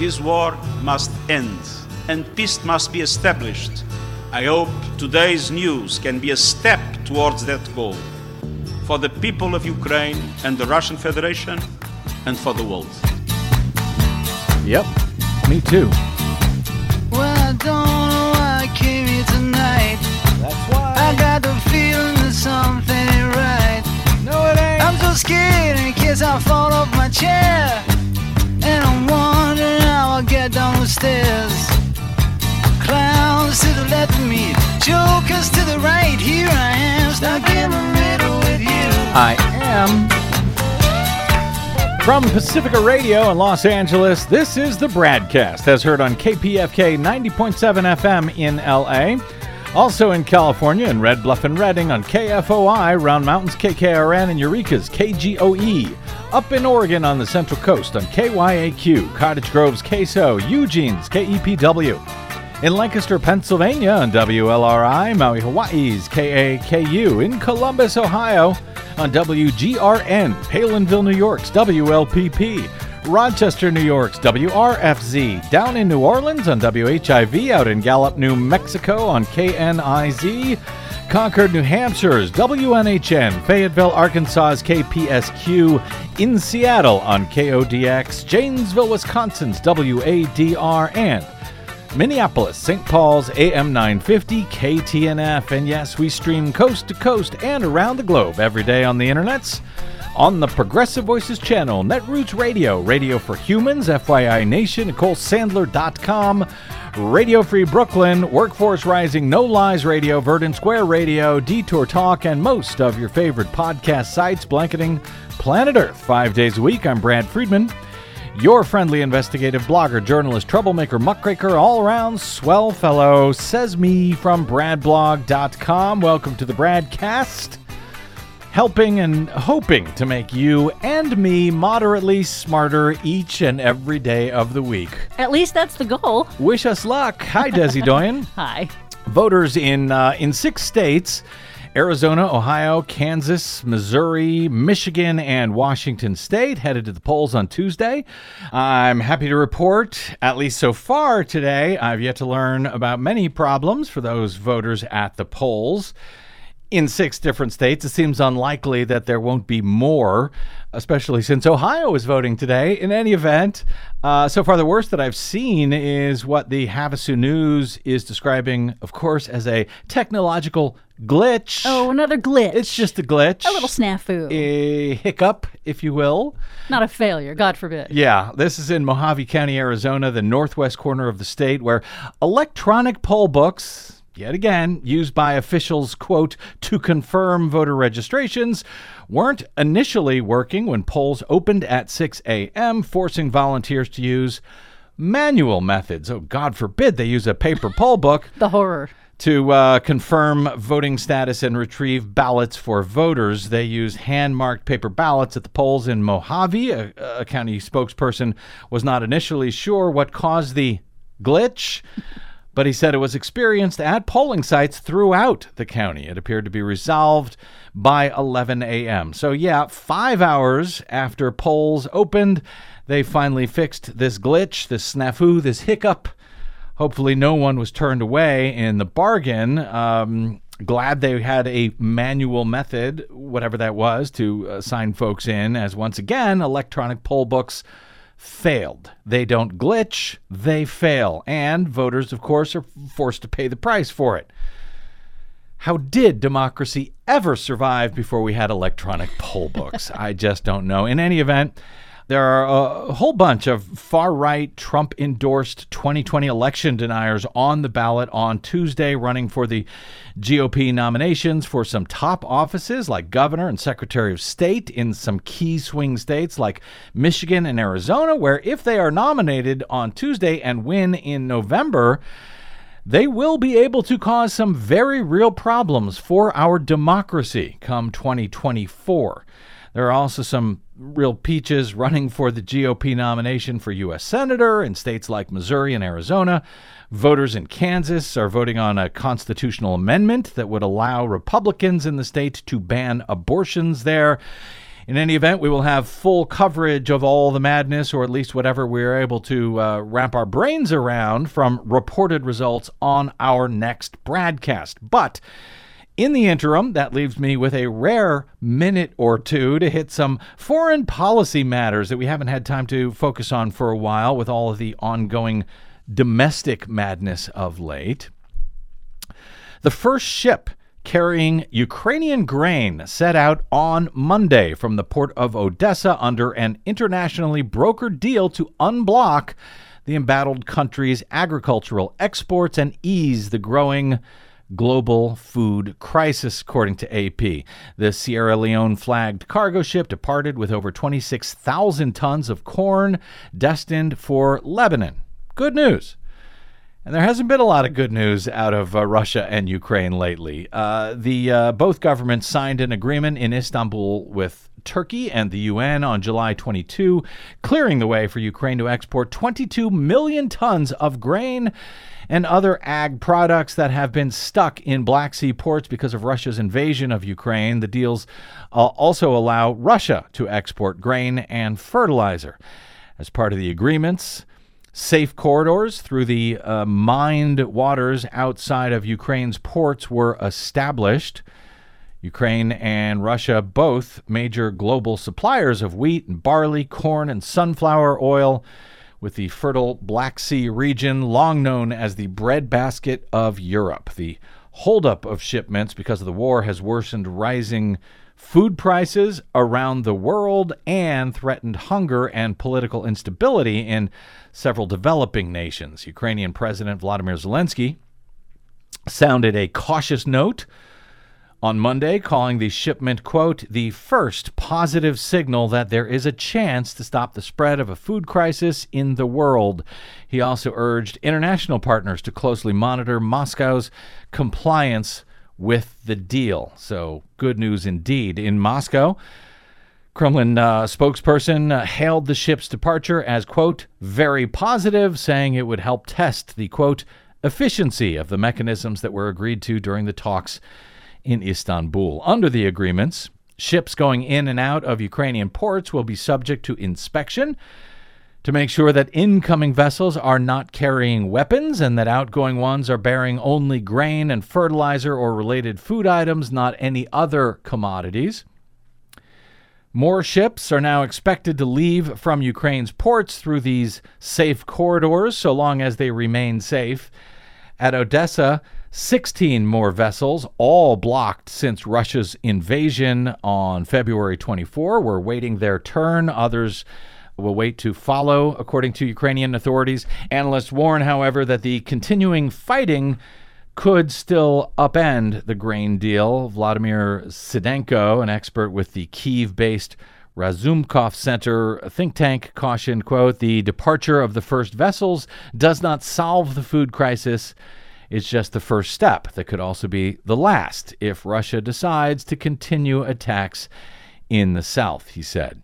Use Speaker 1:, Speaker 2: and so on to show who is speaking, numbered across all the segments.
Speaker 1: this war must end and peace must be established. I hope today's news can be a step towards that goal for the people of Ukraine and the Russian Federation and for the world.
Speaker 2: Yep, me too.
Speaker 3: Well, I don't know why I came here tonight.
Speaker 2: That's why.
Speaker 3: I got the feeling that something ain't right.
Speaker 2: no, it ain't.
Speaker 3: I'm so scared in case I fall off my chair. Get. Clowns to the left of me, jokers to the right. Here I am, stuck in the middle with you.
Speaker 2: I am. From Pacifica Radio in Los Angeles, this is the BradCast, as heard on KPFK 90.7 FM in LA. Also in California in Red Bluff and Redding on KFOI, Round Mountains KKRN, and Eureka's KGOE. Up in Oregon on the Central Coast on KYAQ, Cottage Grove's KSO, Eugene's KEPW. In Lancaster, Pennsylvania on WLRI, Maui, Hawaii's KAKU. In Columbus, Ohio on WGRN, Palenville, New York's WLPP. Rochester, New York's WRFZ. Down in New Orleans on WHIV. Out in Gallup, New Mexico on KNIZ. Concord, New Hampshire's WNHN, Fayetteville, Arkansas's KPSQ, in Seattle on KODX, Janesville, Wisconsin's WADR, and Minneapolis, St. Paul's AM 950 KTNF. And yes, we stream coast to coast and around the globe every day on the internets. On the Progressive Voices channel, Netroots Radio, Radio for Humans, FYI Nation, NicoleSandler.com, Radio Free Brooklyn, Workforce Rising, No Lies Radio, Verdant Square Radio, Detour Talk, and most of your favorite podcast sites blanketing planet Earth five days a week. I'm Brad Friedman. Your friendly investigative blogger, journalist, troublemaker, muckraker, all around swell fellow, says me from bradblog.com. Welcome to the Bradcast, helping and hoping to make you and me moderately smarter each and every day of the week.
Speaker 4: At least that's the goal.
Speaker 2: Wish us luck. Hi, Desi Doyen.
Speaker 4: Hi.
Speaker 2: Voters in uh, in six states Arizona, Ohio, Kansas, Missouri, Michigan, and Washington State headed to the polls on Tuesday. I'm happy to report, at least so far today, I've yet to learn about many problems for those voters at the polls. In six different states, it seems unlikely that there won't be more, especially since Ohio is voting today. In any event, uh, so far the worst that I've seen is what the Havasu News is describing, of course, as a technological glitch.
Speaker 4: Oh, another glitch.
Speaker 2: It's just a glitch.
Speaker 4: a little snafu.
Speaker 2: A hiccup, if you will.
Speaker 4: Not a failure, God forbid.
Speaker 2: Yeah, this is in Mohave County, Arizona, the northwest corner of the state, where electronic poll books, yet again, used by officials, quote, to confirm voter registrations, weren't initially working when polls opened at 6 a.m., forcing volunteers to use manual methods. Oh, God forbid they use a paper poll book
Speaker 4: The horror.
Speaker 2: to uh, confirm voting status and retrieve ballots for voters. They used hand marked paper ballots at the polls in Mohave. A, a county spokesperson was not initially sure what caused the glitch. But he said it was experienced at polling sites throughout the county. It appeared to be resolved by 11 a.m. So, yeah, five hours after polls opened, they finally fixed this glitch, this snafu, this hiccup. Hopefully, no one was turned away in the bargain. Um, glad they had a manual method, whatever that was, to uh, sign folks in, as once again, electronic poll books failed. They don't glitch, they fail. And voters, of course, are forced to pay the price for it. How did democracy ever survive before we had electronic poll books? I just don't know. In any event, there are a whole bunch of far right, Trump endorsed 2020 election deniers on the ballot on Tuesday, running for the GOP nominations for some top offices like governor and secretary of state in some key swing states like Michigan and Arizona, where if they are nominated on Tuesday and win in November, they will be able to cause some very real problems for our democracy come 2024. There are also some real peaches running for the GOP nomination for U.S. Senator in states like Missouri and Arizona. Voters in Kansas are voting on a constitutional amendment that would allow Republicans in the state to ban abortions there. In any event, we will have full coverage of all the madness, or at least whatever we're able to uh, wrap our brains around from reported results on our next broadcast. But in the interim, that leaves me with a rare minute or two to hit some foreign policy matters that we haven't had time to focus on for a while with all of the ongoing domestic madness of late. The first ship carrying Ukrainian grain set out on Monday from the port of Odessa under an internationally brokered deal to unblock the embattled country's agricultural exports and ease the growing global food crisis, according to AP. The Sierra Leone flagged cargo ship departed with over 26,000 tons of corn destined for Lebanon. Good news. And there hasn't been a lot of good news out of uh, Russia and Ukraine lately. Uh, the uh, both governments signed an agreement in Istanbul with Turkey and the UN on July 22, clearing the way for Ukraine to export 22 million tons of grain and other ag products that have been stuck in Black Sea ports because of Russia's invasion of Ukraine. The deals uh, also allow Russia to export grain and fertilizer. As part of the agreements, safe corridors through the uh, mined waters outside of Ukraine's ports were established. Ukraine and Russia, both major global suppliers of wheat and barley, corn and sunflower oil, with the fertile Black Sea region, long known as the breadbasket of Europe. The holdup of shipments because of the war has worsened rising food prices around the world and threatened hunger and political instability in several developing nations. Ukrainian President Vladimir Zelensky sounded a cautious note on Monday, calling the shipment, quote, the first positive signal that there is a chance to stop the spread of a food crisis in the world. He also urged international partners to closely monitor Moscow's compliance with the deal. So, good news indeed. In Moscow, Kremlin uh, spokesperson uh, hailed the ship's departure as, quote, very positive, saying it would help test the, quote, efficiency of the mechanisms that were agreed to during the talks in Istanbul. Under the agreements, ships going in and out of Ukrainian ports will be subject to inspection to make sure that incoming vessels are not carrying weapons and that outgoing ones are bearing only grain and fertilizer or related food items, not any other commodities. More ships are now expected to leave from Ukraine's ports through these safe corridors so long as they remain safe. At Odessa, 16 more vessels, all blocked since Russia's invasion on February 24, were waiting their turn. Others will wait to follow, according to Ukrainian authorities. Analysts warn, however, that the continuing fighting could still upend the grain deal. Vladimir Sidenko, an expert with the Kiev based Razumkov Center think tank, cautioned, quote, the departure of the first vessels does not solve the food crisis is just the first step that could also be the last if Russia decides to continue attacks in the south, he said.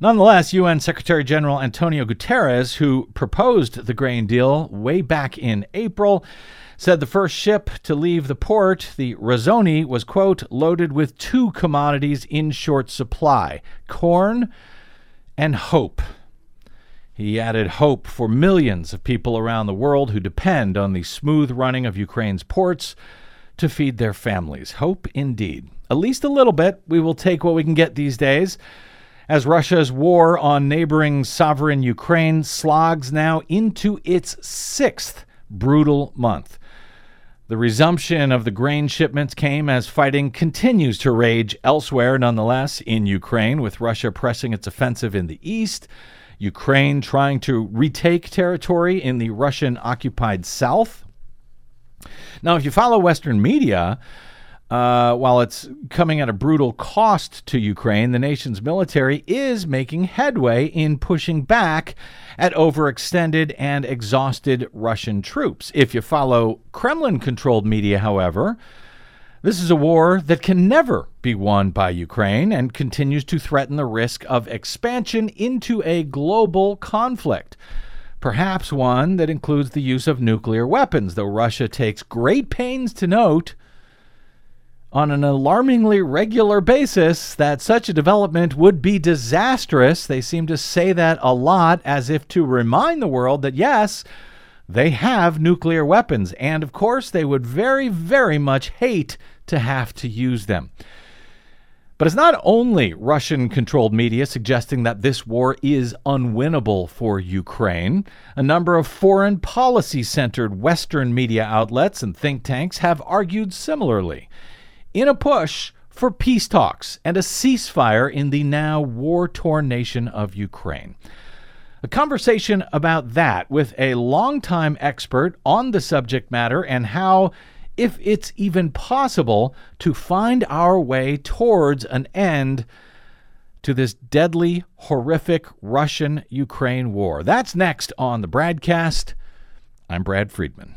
Speaker 2: Nonetheless, UN Secretary General Antonio Guterres, who proposed the grain deal way back in April, said the first ship to leave the port, the Razoni, was, quote, loaded with two commodities in short supply corn and hope. He added hope for millions of people around the world who depend on the smooth running of Ukraine's ports to feed their families. Hope indeed. At least a little bit. We will take what we can get these days. As Russia's war on neighboring sovereign Ukraine slogs now into its sixth brutal month. The resumption of the grain shipments came as fighting continues to rage elsewhere, nonetheless, in Ukraine, with Russia pressing its offensive in the east Ukraine trying to retake territory in the Russian occupied south. Now, if you follow Western media, uh, while it's coming at a brutal cost to Ukraine, the nation's military is making headway in pushing back at overextended and exhausted Russian troops. If you follow Kremlin controlled media, however, this is a war that can never be won by Ukraine and continues to threaten the risk of expansion into a global conflict. Perhaps one that includes the use of nuclear weapons, though Russia takes great pains to note on an alarmingly regular basis that such a development would be disastrous. They seem to say that a lot as if to remind the world that yes, they have nuclear weapons, and of course, they would very, very much hate to have to use them. But it's not only Russian controlled media suggesting that this war is unwinnable for Ukraine. A number of foreign policy centered Western media outlets and think tanks have argued similarly in a push for peace talks and a ceasefire in the now war torn nation of Ukraine. A conversation about that with a longtime expert on the subject matter and how if it's even possible to find our way towards an end to this deadly, horrific Russian Ukraine war. That's next on the BradCast. I'm Brad Friedman.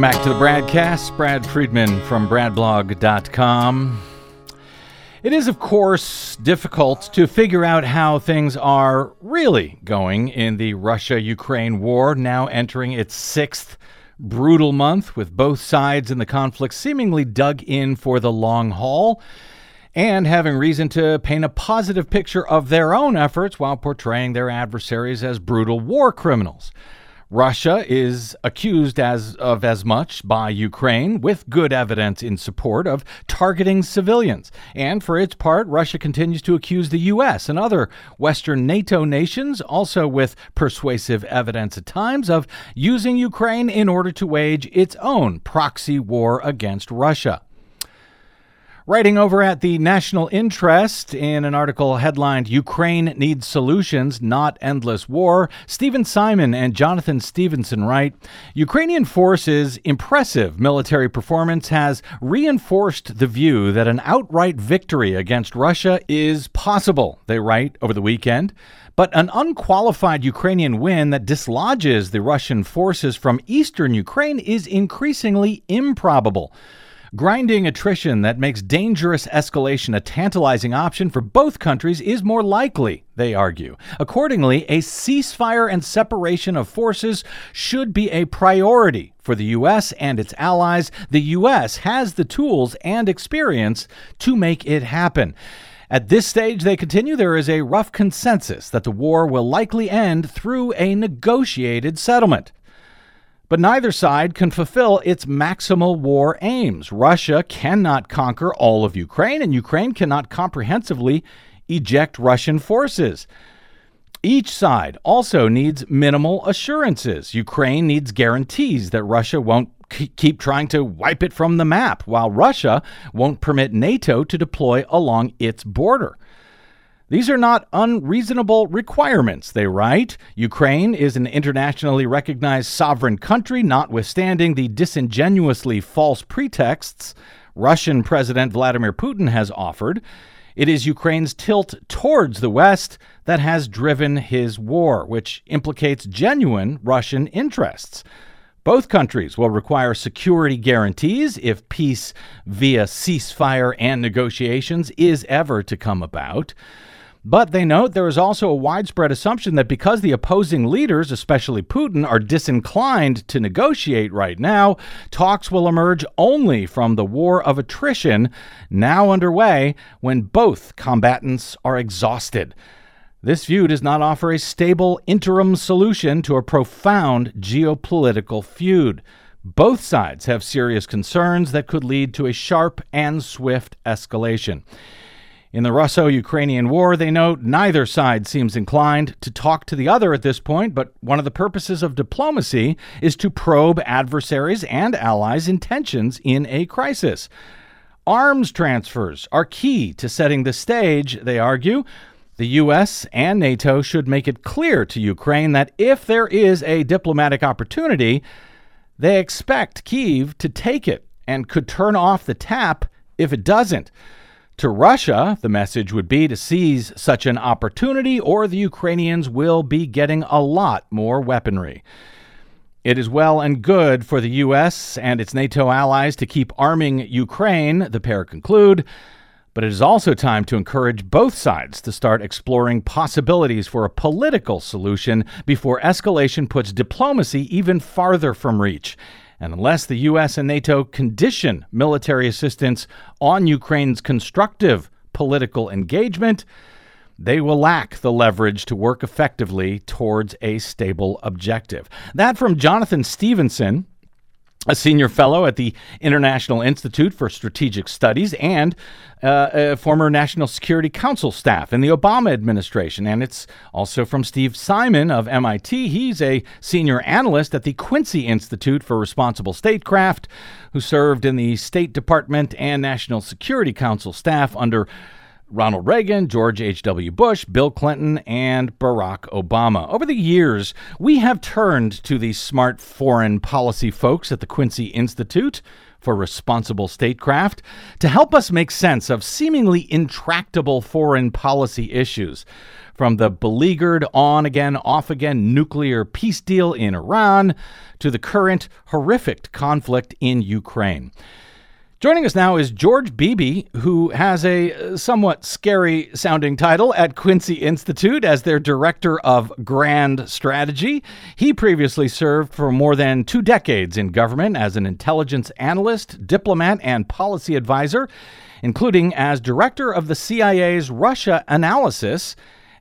Speaker 2: Welcome back to the BradCast. Brad Friedman from BradBlog.com. It is, of course, difficult to figure out how things are really going in the Russia Ukraine war, now entering its sixth brutal month, with both sides in the conflict seemingly dug in for the long haul and having reason to paint a positive picture of their own efforts while portraying their adversaries as brutal war criminals. Russia is accused as of as much by Ukraine with good evidence in support of targeting civilians. And for its part, Russia continues to accuse the US and other western NATO nations also with persuasive evidence at times of using Ukraine in order to wage its own proxy war against Russia. Writing over at the National Interest in an article headlined Ukraine Needs Solutions, Not Endless War, Steven Simon and Jonathan Stevenson write Ukrainian forces' impressive military performance has reinforced the view that an outright victory against Russia is possible, they write over the weekend. But an unqualified Ukrainian win that dislodges the Russian forces from eastern Ukraine is increasingly improbable. Grinding attrition that makes dangerous escalation a tantalizing option for both countries is more likely, they argue. Accordingly, a ceasefire and separation of forces should be a priority for the U.S. and its allies. The U.S. has the tools and experience to make it happen. At this stage, they continue, there is a rough consensus that the war will likely end through a negotiated settlement. But neither side can fulfill its maximal war aims. Russia cannot conquer all of Ukraine, and Ukraine cannot comprehensively eject Russian forces. Each side also needs minimal assurances. Ukraine needs guarantees that Russia won't keep trying to wipe it from the map, while Russia won't permit NATO to deploy along its border. These are not unreasonable requirements, they write. Ukraine is an internationally recognized sovereign country, notwithstanding the disingenuously false pretexts Russian President Vladimir Putin has offered. It is Ukraine's tilt towards the West that has driven his war, which implicates genuine Russian interests. Both countries will require security guarantees if peace via ceasefire and negotiations is ever to come about. But they note there is also a widespread assumption that because the opposing leaders, especially Putin, are disinclined to negotiate right now, talks will emerge only from the war of attrition now underway when both combatants are exhausted. This view does not offer a stable interim solution to a profound geopolitical feud. Both sides have serious concerns that could lead to a sharp and swift escalation. In the Russo Ukrainian war, they note neither side seems inclined to talk to the other at this point, but one of the purposes of diplomacy is to probe adversaries and allies' intentions in a crisis. Arms transfers are key to setting the stage, they argue. The U.S. and NATO should make it clear to Ukraine that if there is a diplomatic opportunity, they expect Kiev to take it and could turn off the tap if it doesn't. To Russia, the message would be to seize such an opportunity, or the Ukrainians will be getting a lot more weaponry. It is well and good for the U.S. and its NATO allies to keep arming Ukraine, the pair conclude, but it is also time to encourage both sides to start exploring possibilities for a political solution before escalation puts diplomacy even farther from reach. And unless the U.S. and NATO condition military assistance on Ukraine's constructive political engagement, they will lack the leverage to work effectively towards a stable objective. That from Jonathan Stevenson, a senior fellow at the International Institute for Strategic Studies and uh, a former National Security Council staff in the Obama administration. And it's also from Steve Simon of MIT. He's a senior analyst at the Quincy Institute for Responsible Statecraft, who served in the State Department and National Security Council staff under Ronald Reagan, George H.W. Bush, Bill Clinton, and Barack Obama. Over the years, we have turned to the smart foreign policy folks at the Quincy Institute for Responsible Statecraft to help us make sense of seemingly intractable foreign policy issues. From the beleaguered on again, off again nuclear peace deal in Iran to the current horrific conflict in Ukraine. Joining us now is George Beebe, who has a uh, somewhat scary sounding title at Quincy Institute as their Director of Grand Strategy. He previously served for more than two decades in government as an intelligence analyst, diplomat, and policy advisor, including as Director of the CIA's Russia Analysis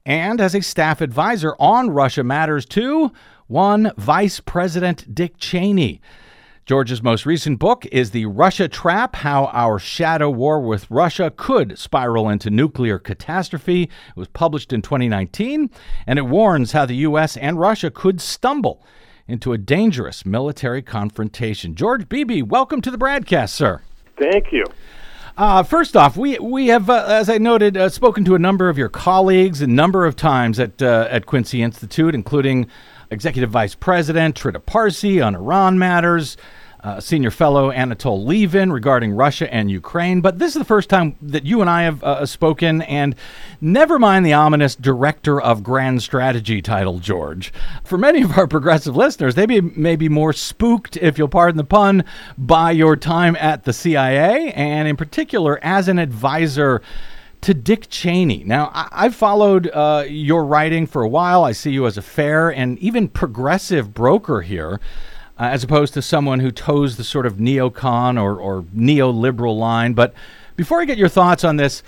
Speaker 2: and as a staff advisor on Russia Matters to one Vice President Dick Cheney. George's most recent book is The Russia Trap How Our Shadow War with Russia Could Spiral into Nuclear Catastrophe. It was published in 2019, and it warns how the U.S. and Russia could stumble into a dangerous military confrontation. George Beebe, welcome to the BradCast, sir.
Speaker 5: Thank you.
Speaker 2: Uh, first off, we we have, uh, as I noted, uh, spoken to a number of your colleagues a number of times at uh, at Quincy Institute, including Executive Vice President Trita Parsi on Iran matters, uh, senior fellow Anatol Lieven regarding Russia and Ukraine. But this is the first time that you and I have uh, spoken, and never mind the ominous Director of Grand Strategy title, George. For many of our progressive listeners, they be, may be more spooked, if you'll pardon the pun, by your time at the CIA, and in particular as an advisor to Dick Cheney. Now, I- have followed uh, your writing for a while. I see you as a fair and even progressive broker here uh, as opposed to someone who toes the sort of neocon or, or neoliberal line. But before I get your thoughts on this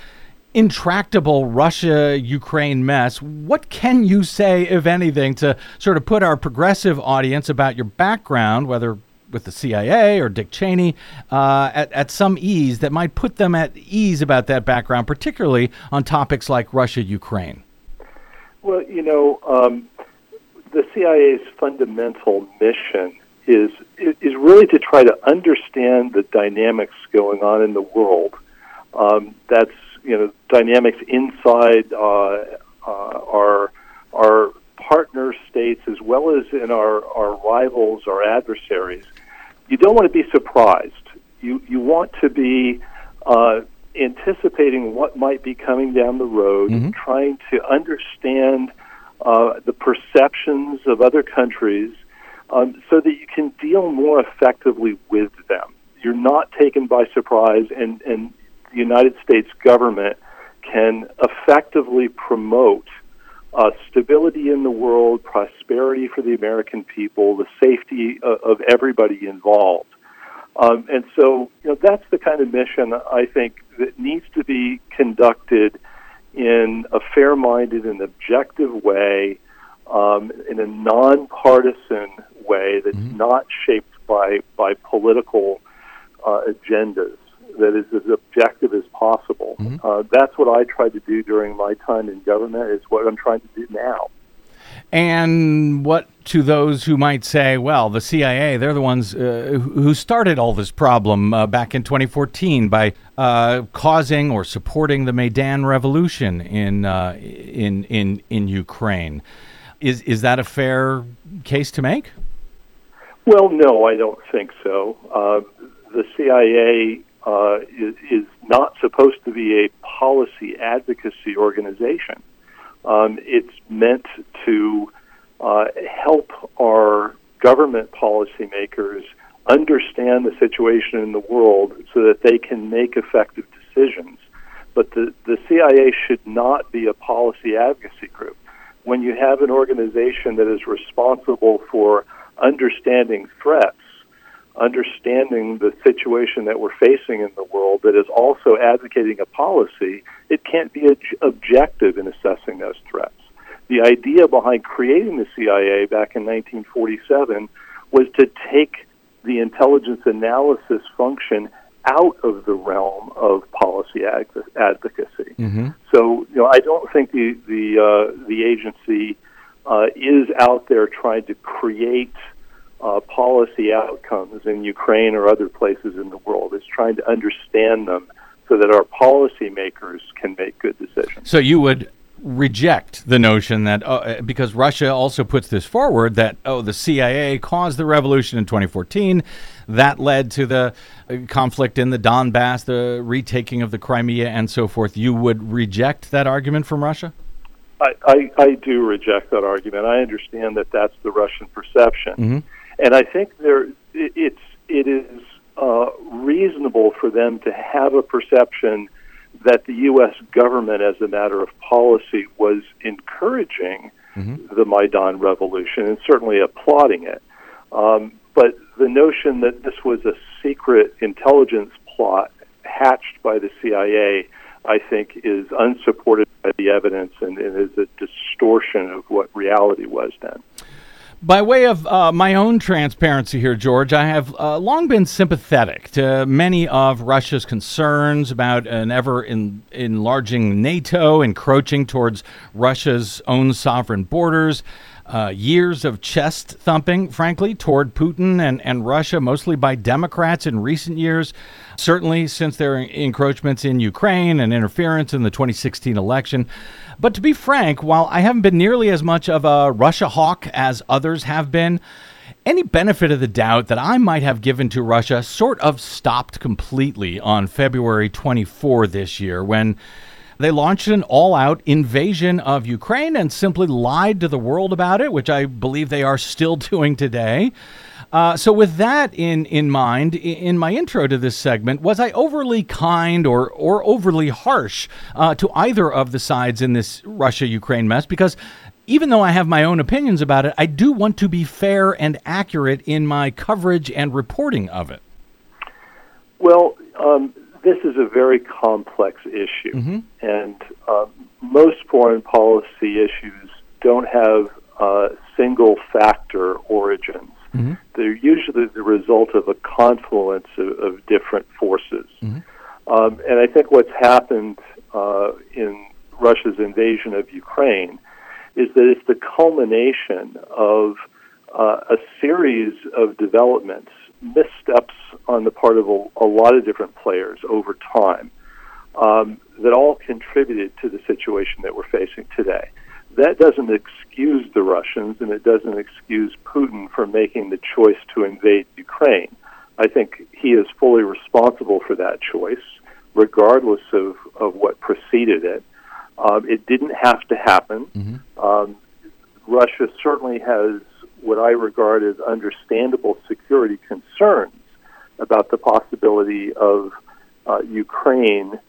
Speaker 2: intractable Russia Ukraine mess, what can you say, if anything, to sort of put our progressive audience about your background, whether with the CIA or Dick Cheney, uh, at, at some ease that might put them at ease about that background, particularly on topics like Russia Ukraine?
Speaker 5: Well, you know, um, the CIA's fundamental mission is is really to try to understand the dynamics going on in the world. Um, that's you know dynamics inside uh, uh, our our partner states as well as in our, our rivals, our adversaries. You don't want to be surprised. You you want to be uh, anticipating what might be coming down the road, mm-hmm. trying to understand uh, the perceptions of other countries um, so that you can deal more effectively with them. You're not taken by surprise, and, and the United States government can effectively promote uh, stability in the world, prosperity for the American people, the safety of, of everybody involved. Um, and so, you know, that's the kind of mission I think that needs to be conducted in a fair-minded and objective way, um, in a nonpartisan way that's mm-hmm. not shaped by by political uh, agendas. That is as objective as possible. Mm-hmm. Uh, that's what I tried to do during my time in government. Is what I'm trying to do now.
Speaker 2: And what to those who might say, well, the CIA, they're the ones uh, who started all this problem uh, back in 2014 by uh, causing or supporting the Maidan revolution in, uh, in, in, in Ukraine. Is, is that a fair case to make?
Speaker 5: Well, no, I don't think so. Uh, the CIA uh, is, is, not supposed to be a policy advocacy organization. Um, it's meant to uh, help our government policymakers understand the situation in the world so that they can make effective decisions. But the, the CIA should not be a policy advocacy group. When you have an organization that is responsible for understanding threats, understanding the situation that we're facing in the world, that is also advocating a policy, it can't be objective in assessing those threats. The idea behind creating the CIA back in 1947 was to take the intelligence analysis function out of the realm of policy advocacy. Mm-hmm. So, you know, I don't think the the uh, the agency uh, is out there trying to create uh, policy outcomes in Ukraine or other places in the world. It's trying to understand them so that our policymakers can make good decisions.
Speaker 2: So you would reject the notion that uh, because Russia also puts this forward that oh the CIA caused the revolution in 2014 that led to the uh, conflict in the Donbass the retaking of the Crimea and so forth you would reject that argument from Russia
Speaker 5: I, I, I do reject that argument I understand that that's the Russian perception mm-hmm. And I think there, it's it is uh, reasonable for them to have a perception that the U.S. government, as a matter of policy, was encouraging mm-hmm. the Maidan revolution and certainly applauding it. Um, but the notion that this was a secret intelligence plot hatched by the CIA, I think, is unsupported by the evidence and, and is a distortion of what reality was then.
Speaker 2: By way of uh, my own transparency here, George, I have uh, long been sympathetic to many of Russia's concerns about an ever in, enlarging NATO, encroaching towards Russia's own sovereign borders, uh, years of chest thumping, frankly, toward Putin and, and Russia, mostly by Democrats in recent years, certainly since their encroachments in Ukraine and interference in the 2016 election. But to be frank, while I haven't been nearly as much of a Russia hawk as others have been, any benefit of the doubt that I might have given to Russia sort of stopped completely on February 24 this year when they launched an all out invasion of Ukraine and simply lied to the world about it, which I believe they are still doing today. Uh, so, with that in, in mind, in my intro to this segment, was I overly kind or, or overly harsh uh, to either of the sides in this Russia Ukraine mess? Because even though I have my own opinions about it, I do want to be fair and accurate in my coverage and reporting of it.
Speaker 5: Well, um, this is a very complex issue, mm-hmm. and uh, most foreign policy issues don't have uh, single factor origins. Mm-hmm. They're usually the result of a confluence of, of different forces. Mm-hmm. Um, and I think what's happened uh, in Russia's invasion of Ukraine is that it's the culmination of uh, a series of developments missteps on the part of a, a lot of different players over time um, that all contributed to the situation that we're facing today. That doesn't excuse the Russians and it doesn't excuse Putin for making the choice to invade Ukraine. I think he is fully responsible for that choice, regardless of, of what preceded it. Um, it didn't have to happen. Mm-hmm. Um, Russia certainly has what I regard as understandable security concerns about the possibility of uh, Ukraine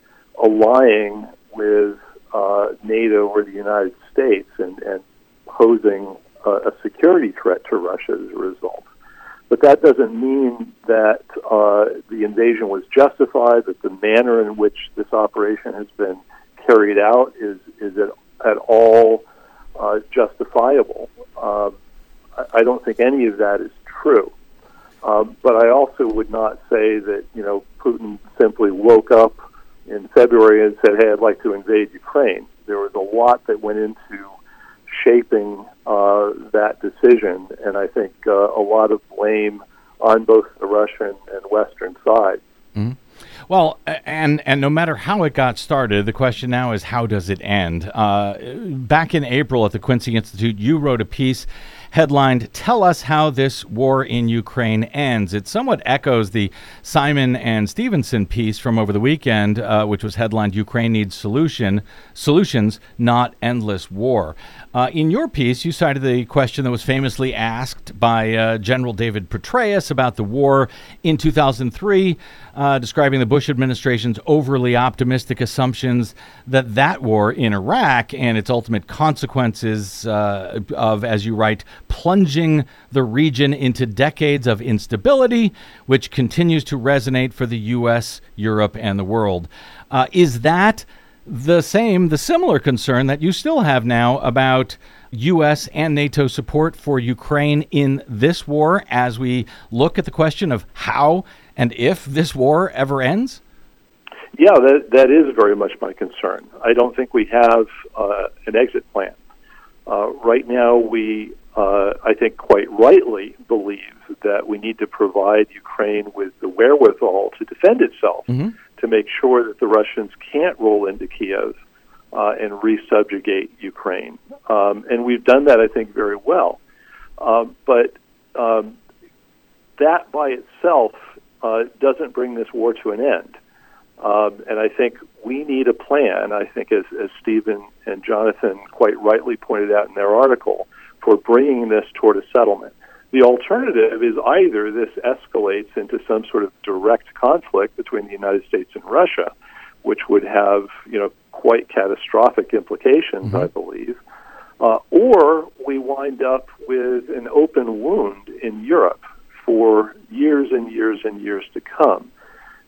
Speaker 5: allying with uh, NATO or the United States and, and posing a, a security threat to Russia as a result. But that doesn't mean that uh, the invasion was justified, that the manner in which this operation has been carried out is, is at, at all uh, justifiable. Uh, I don't think any of that is true. Um, but I also would not say that you know Putin simply woke up in February and said, "Hey, I'd like to invade Ukraine." There was a lot that went into shaping uh, that decision, and I think uh, a lot of blame on both the Russian and Western side.
Speaker 2: Mm-hmm. Well, and and no matter how it got started, the question now is how does it end? Uh, back in April at the Quincy Institute, you wrote a piece headlined Tell Us How This War in Ukraine Ends. It somewhat echoes the Simon and Stevenson piece from over the weekend, uh, which was headlined Ukraine Needs Solution Solutions, Not Endless War. Uh, in your piece, you cited the question that was famously asked by uh, General David Petraeus about the war in 2003, uh, describing the Bush administration's overly optimistic assumptions that that war in Iraq and its ultimate consequences uh, of, as you write, plunging the region into decades of instability, which continues to resonate for the U.S., Europe, and the world. Uh, is that the same, the similar concern that you still have now about U.S. and NATO support for Ukraine in this war as we look at the question of how and if this war ever ends?
Speaker 5: Yeah, that, that is very much my concern. I don't think we have uh, an exit plan. Uh, right now, we, uh, I think, quite rightly believe that we need to provide Ukraine with the wherewithal to defend itself. Mm-hmm to make sure that the Russians can't roll into Kiev uh, and resubjugate Ukraine. Um, and we've done that, I think, very well. Um, but um, that by itself uh, doesn't bring this war to an end. Um, and I think we need a plan, I think, as, as Steven and Jonathan quite rightly pointed out in their article, for bringing this toward a settlement. The alternative is either this escalates into some sort of direct conflict between the United States and Russia, which would have you know quite catastrophic implications, mm-hmm. I believe, uh, or we wind up with an open wound in Europe for years and years and years to come.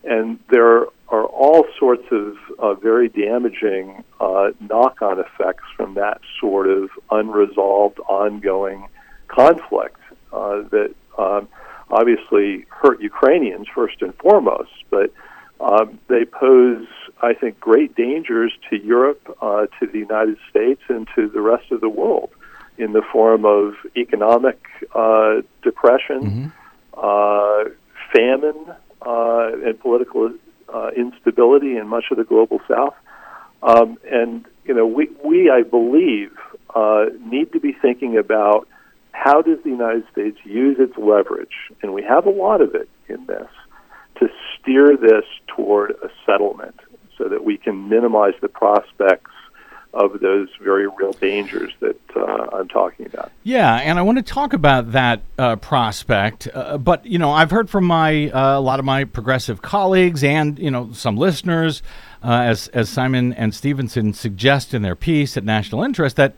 Speaker 5: And there are all sorts of uh, very damaging uh, knock on effects from that sort of unresolved, ongoing conflict uh, that um, obviously hurt Ukrainians first and foremost, but um, they pose, I think, great dangers to Europe, uh, to the United States, and to the rest of the world in the form of economic uh, depression, mm-hmm. uh, famine, uh, and political uh, instability in much of the global South. Um, and you know, we, we I believe, uh, need to be thinking about how does the United States use its leverage, and we have a lot of it in this, to steer this toward a settlement so that we can minimize the prospects of those very real dangers that uh, I'm talking about.
Speaker 2: Yeah, and I want to talk about that uh, prospect. Uh, but you know, I've heard from my uh, a lot of my progressive colleagues and you know some listeners, uh, as as Simon and Stevenson suggest in their piece at National Interest, that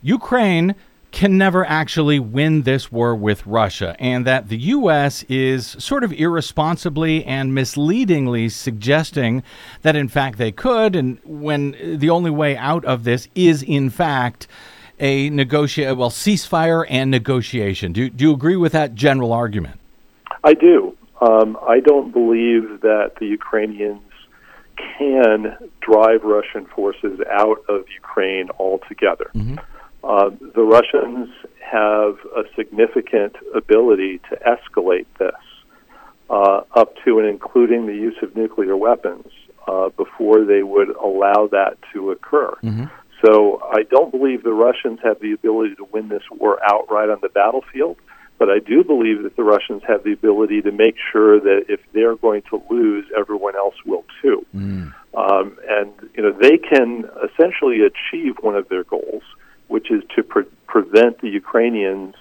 Speaker 2: Ukraine can never actually win this war with Russia, and that the U.S. is sort of irresponsibly and misleadingly suggesting that, in fact, they could, and when the only way out of this is, in fact, a negotiate well ceasefire and negotiation. Do do you agree with that general argument?
Speaker 5: I do. Um, I don't believe that the Ukrainians can drive Russian forces out of Ukraine altogether. Mm-hmm. Uh, the Russians have a significant ability to escalate this uh, up to and including the use of nuclear weapons uh, before they would allow that to occur. Mm-hmm. So I don't believe the Russians have the ability to win this war outright on the battlefield, but I do believe that the Russians have the ability to make sure that if they're going to lose, everyone else will too. Mm. Um, and you know they can essentially achieve one of their goals which is to pre- prevent the Ukrainians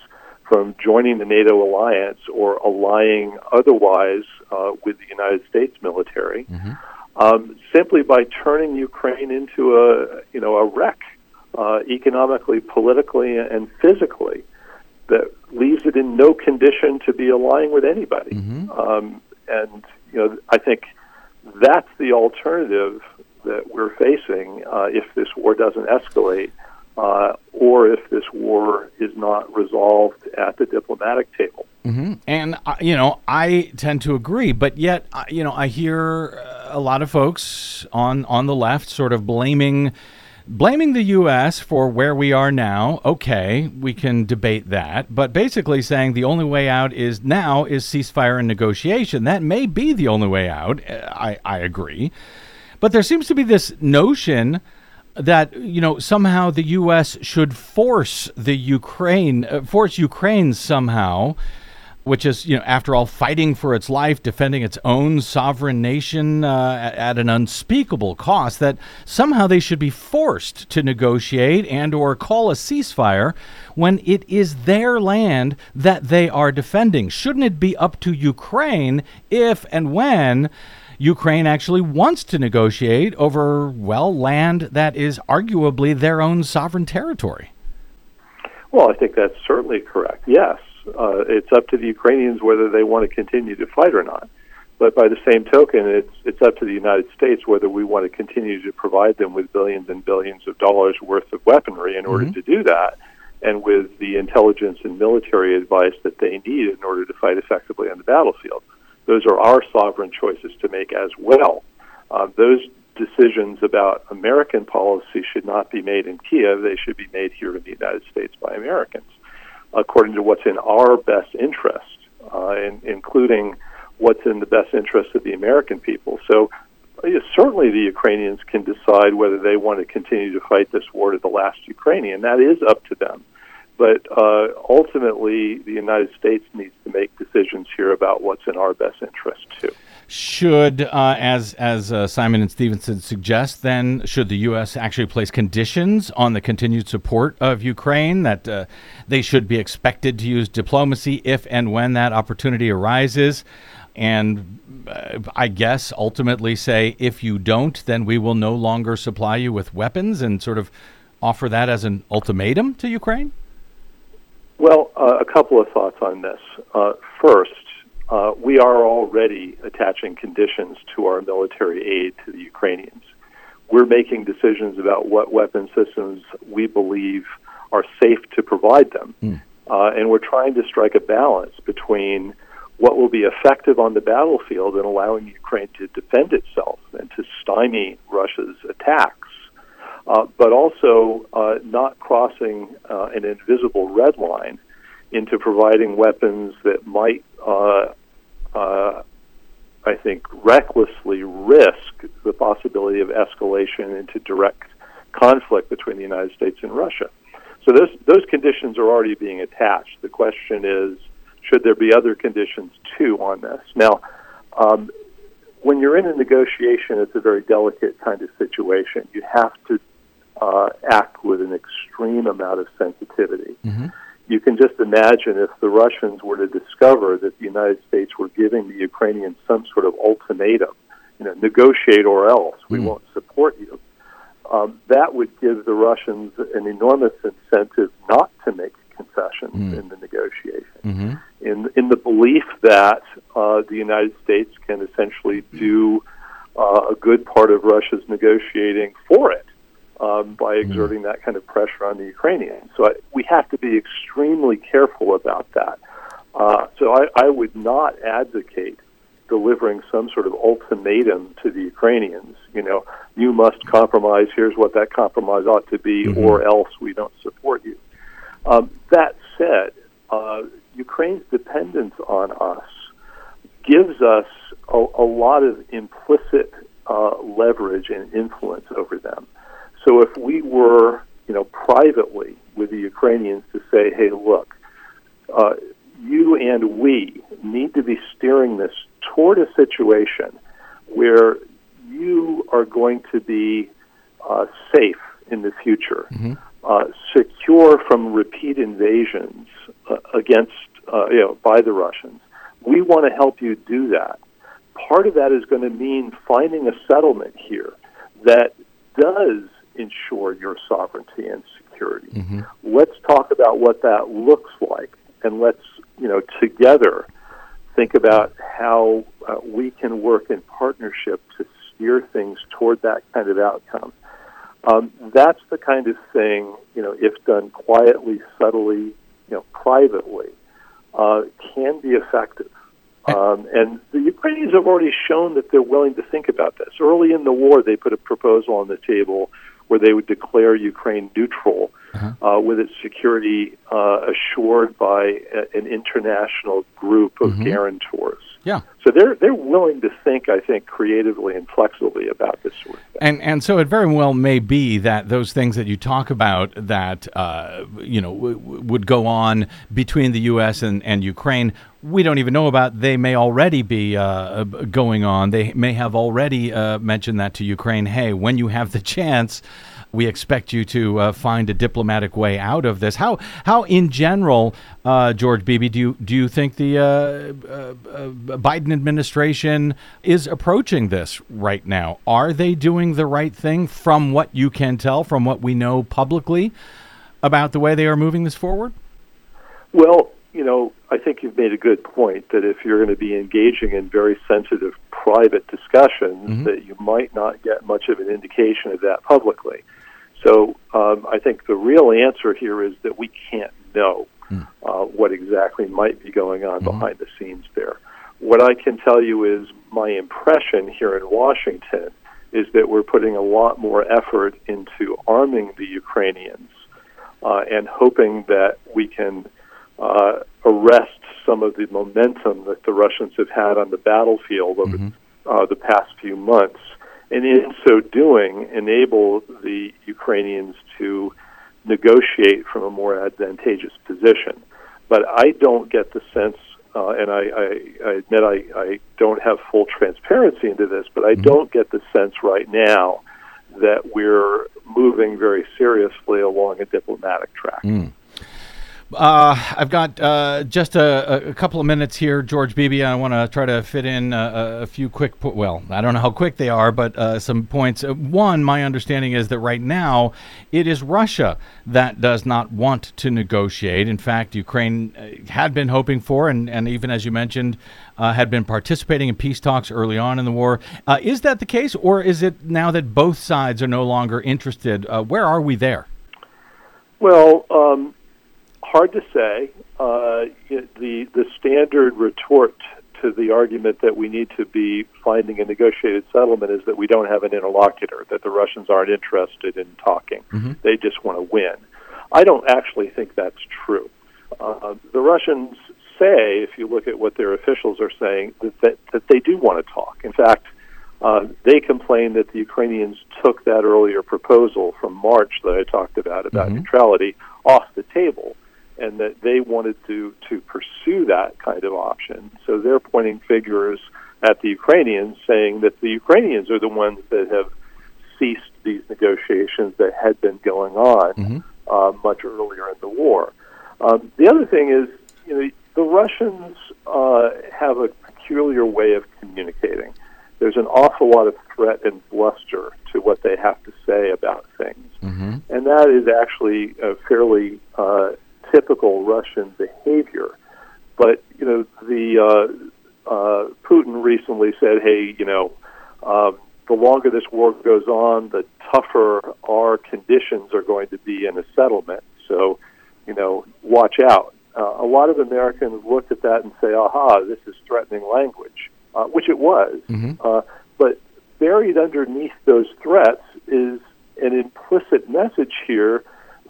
Speaker 5: from joining the NATO alliance or allying otherwise uh, with the United States military, mm-hmm. um, simply by turning Ukraine into a you know a wreck, uh, economically, politically, and physically, that leaves it in no condition to be allying with anybody. Mm-hmm. Um, and you know, I think that's the alternative that we're facing uh, if this war doesn't escalate uh, or if this war is not resolved at the diplomatic table.
Speaker 2: Mm-hmm. And uh, you know, I tend to agree, but yet, uh, you know, I hear a lot of folks on on the left sort of blaming blaming the U.S. for where we are now, okay, we can debate that. But basically saying the only way out is now is ceasefire and negotiation. That may be the only way out. I, I agree. But there seems to be this notion that you know somehow the U.S. should force the Ukraine, uh, force Ukraine somehow which is, you know, after all, fighting for its life, defending its own sovereign nation uh, at, at, an unspeakable cost, that somehow they should be forced to negotiate and or call a ceasefire when it is their land that they are defending. Shouldn't it be up to Ukraine if and when Ukraine actually wants to negotiate over, well, land that is arguably their own sovereign territory?
Speaker 5: Well, I think that's certainly correct. Yes uh, it's up to the Ukrainians whether they want to continue to fight or not. But by the same token, it's it's up to the United States whether we want to continue to provide them with billions and billions of dollars worth of weaponry in order mm-hmm. to do that, and with the intelligence and military advice that they need in order to fight effectively on the battlefield. Those are our sovereign choices to make as well. Uh, those decisions about American policy should not be made in Kiev. They should be made here in the United States by Americans according to what's in our best interest, uh, in, including what's in the best interest of the American people. So certainly the Ukrainians can decide whether they want to continue to fight this war to the last Ukrainian. That is up to them. But uh, ultimately, the United States needs to make decisions here about what's in our best interest, too.
Speaker 2: Should, uh, as as uh, Simon and Stevenson suggest, then should the U.S. actually place conditions on the continued support of Ukraine that uh, they should be expected to use diplomacy if and when that opportunity arises, and uh, I guess ultimately say if you don't, then we will no longer supply you with weapons, and sort of offer that as an ultimatum to Ukraine.
Speaker 5: Well, uh, a couple of thoughts on this. Uh, first uh, we are already attaching conditions to our military aid to the Ukrainians. We're making decisions about what weapon systems we believe are safe to provide them. Mm. Uh, and we're trying to strike a balance between what will be effective on the battlefield and allowing Ukraine to defend itself and to stymie Russia's attacks, uh, but also uh, not crossing uh, an invisible red line into providing weapons that might uh, uh, I think, recklessly risk the possibility of escalation into direct conflict between the United States and Russia. So those those conditions are already being attached. The question is, should there be other conditions too on this? Now, um, when you're in a negotiation, it's a very delicate kind of situation. You have to uh, act with an extreme amount of sensitivity. Mm-hmm you can just imagine if the Russians were to discover that the United States were giving the Ukrainians some sort of ultimatum, you know, negotiate or else, we mm. won't support you. Um, that would give the Russians an enormous incentive not to make concessions mm. in the negotiation, mm-hmm. in in the belief that uh, the United States can essentially do uh, a good part of Russia's negotiating for it um, by mm-hmm. exerting mm that kind of pressure on the Ukrainians. So I, we have to be extremely careful about that. Uh, so I, I would not advocate delivering some sort of ultimatum to the Ukrainians. You know, you must compromise. Here's what that compromise ought to be, mm-hmm. or else we don't support you. Um, that said, uh, Ukraine's dependence on us gives us a, a lot of implicit uh, leverage and influence over them. So if we were, you know, privately with the Ukrainians to say, hey, look, uh, you and we need to be steering this toward a situation where you are going to be uh, safe in the future, mm-hmm. uh, secure from repeat invasions uh, against, uh, you know, by the Russians. We want to help you do that. Part of that is going to mean finding a settlement here that does ensure your sovereignty and security. Mm-hmm. Let's talk about what that looks like, and let's you know together think about how uh, we can work in partnership to steer things toward that kind of outcome. Um, that's the kind of thing you know, if done quietly, subtly, you know, privately, uh, can be effective. Um, and the Ukrainians have already shown that they're willing to think about this. Early in the war, they put a proposal on the table where they would declare Ukraine neutral uh, with its security uh, assured by a, an international group of guarantors.
Speaker 2: Yeah.
Speaker 5: So they're they're willing to think, I think, creatively and flexibly about this sort of thing.
Speaker 2: And and so it very well may be that those things that you talk about that uh, you know w- w- would go on between the U.S. and, and Ukraine, we don't even know about. They may already be uh, going on. They may have already uh, mentioned that to Ukraine. Hey, when you have the chance. We expect you to uh, find a diplomatic way out of this. How, how in general, uh, George Beebe, do you do you think the uh, uh, uh, Biden administration is approaching this right now? Are they doing the right thing from what you can tell, from what we know publicly about the way they are moving this forward?
Speaker 5: Well, you know, I think you've made a good point that if you're going to be engaging in very sensitive private discussions, that you might not get much of an indication of that publicly. So um, I think the real answer here is that we can't know uh, what exactly might be going on behind the scenes there. What I can tell you is my impression here in Washington is that we're putting a lot more effort into arming the Ukrainians uh, and hoping that we can uh, arrest some of the momentum that the Russians have had on the battlefield over uh, the past few months, and in so doing, enable the Ukrainians to negotiate from a more advantageous position. But I don't get the sense, uh, and I, I, I admit I, I don't have full transparency into this, but I don't get the sense right now that we're moving very seriously along a diplomatic track.
Speaker 2: Uh, I've got uh, just a, a couple of minutes here, George Beebe. I want to try to fit in a, a few quick, po- well, I don't know how quick they are, but uh, some points. Uh, one, my understanding is that right now it is Russia that does not want to negotiate. In fact, Ukraine uh, had been hoping for, and, and even as you mentioned, uh, had been participating in peace talks early on in the war. Is that the case, or is it now that both sides are no longer interested? Where are we there?
Speaker 5: Well, um, hard to say. Uh, the the standard retort to the argument that we need to be finding a negotiated settlement is that we don't have an interlocutor, that the Russians aren't interested in talking. They just want to win. I don't actually think that's true. Uh, the Russians say, if you look at what their officials are saying, that, that, that they do want to talk. In fact, uh, they complain that the Ukrainians took that earlier proposal from March that I talked about about neutrality off the table, and that they wanted to to pursue that kind of option. So they're pointing fingers at the Ukrainians, saying that the Ukrainians are the ones that have ceased these negotiations that had been going on uh, much earlier in the war. Um, the other thing is, you know, the Russians uh, have a peculiar way of communicating. There's an awful lot of threat and bluster to what they have to say about things, and that is actually a fairly uh, typical Russian behavior. But you know, the uh, uh, Putin recently said, "Hey, you know." Um, the longer this war goes on, the tougher our conditions are going to be in a settlement. So, you know, watch out. Uh, a lot of Americans look at that and say, aha, this is threatening language, uh, which it was. Uh, but buried underneath those threats is an implicit message here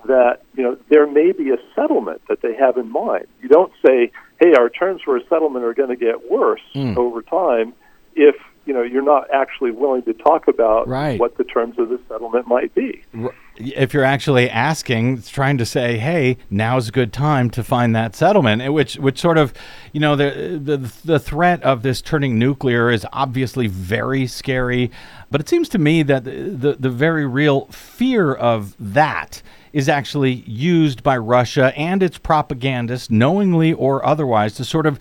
Speaker 5: that, you know, there may be a settlement that they have in mind. You don't say, hey, our terms for a settlement are going to get worse hmm. over time if you know you're not actually willing to talk about
Speaker 2: Right.
Speaker 5: what the terms of the settlement might be.
Speaker 2: if you're actually asking, trying to say, "Hey, now's a good time to find that settlement," eh, which which sort of, you know, the the the threat of this turning nuclear is obviously very scary, but it seems to me that the the, the very real fear of that is actually used by Russia and its propagandists, knowingly or otherwise, to sort of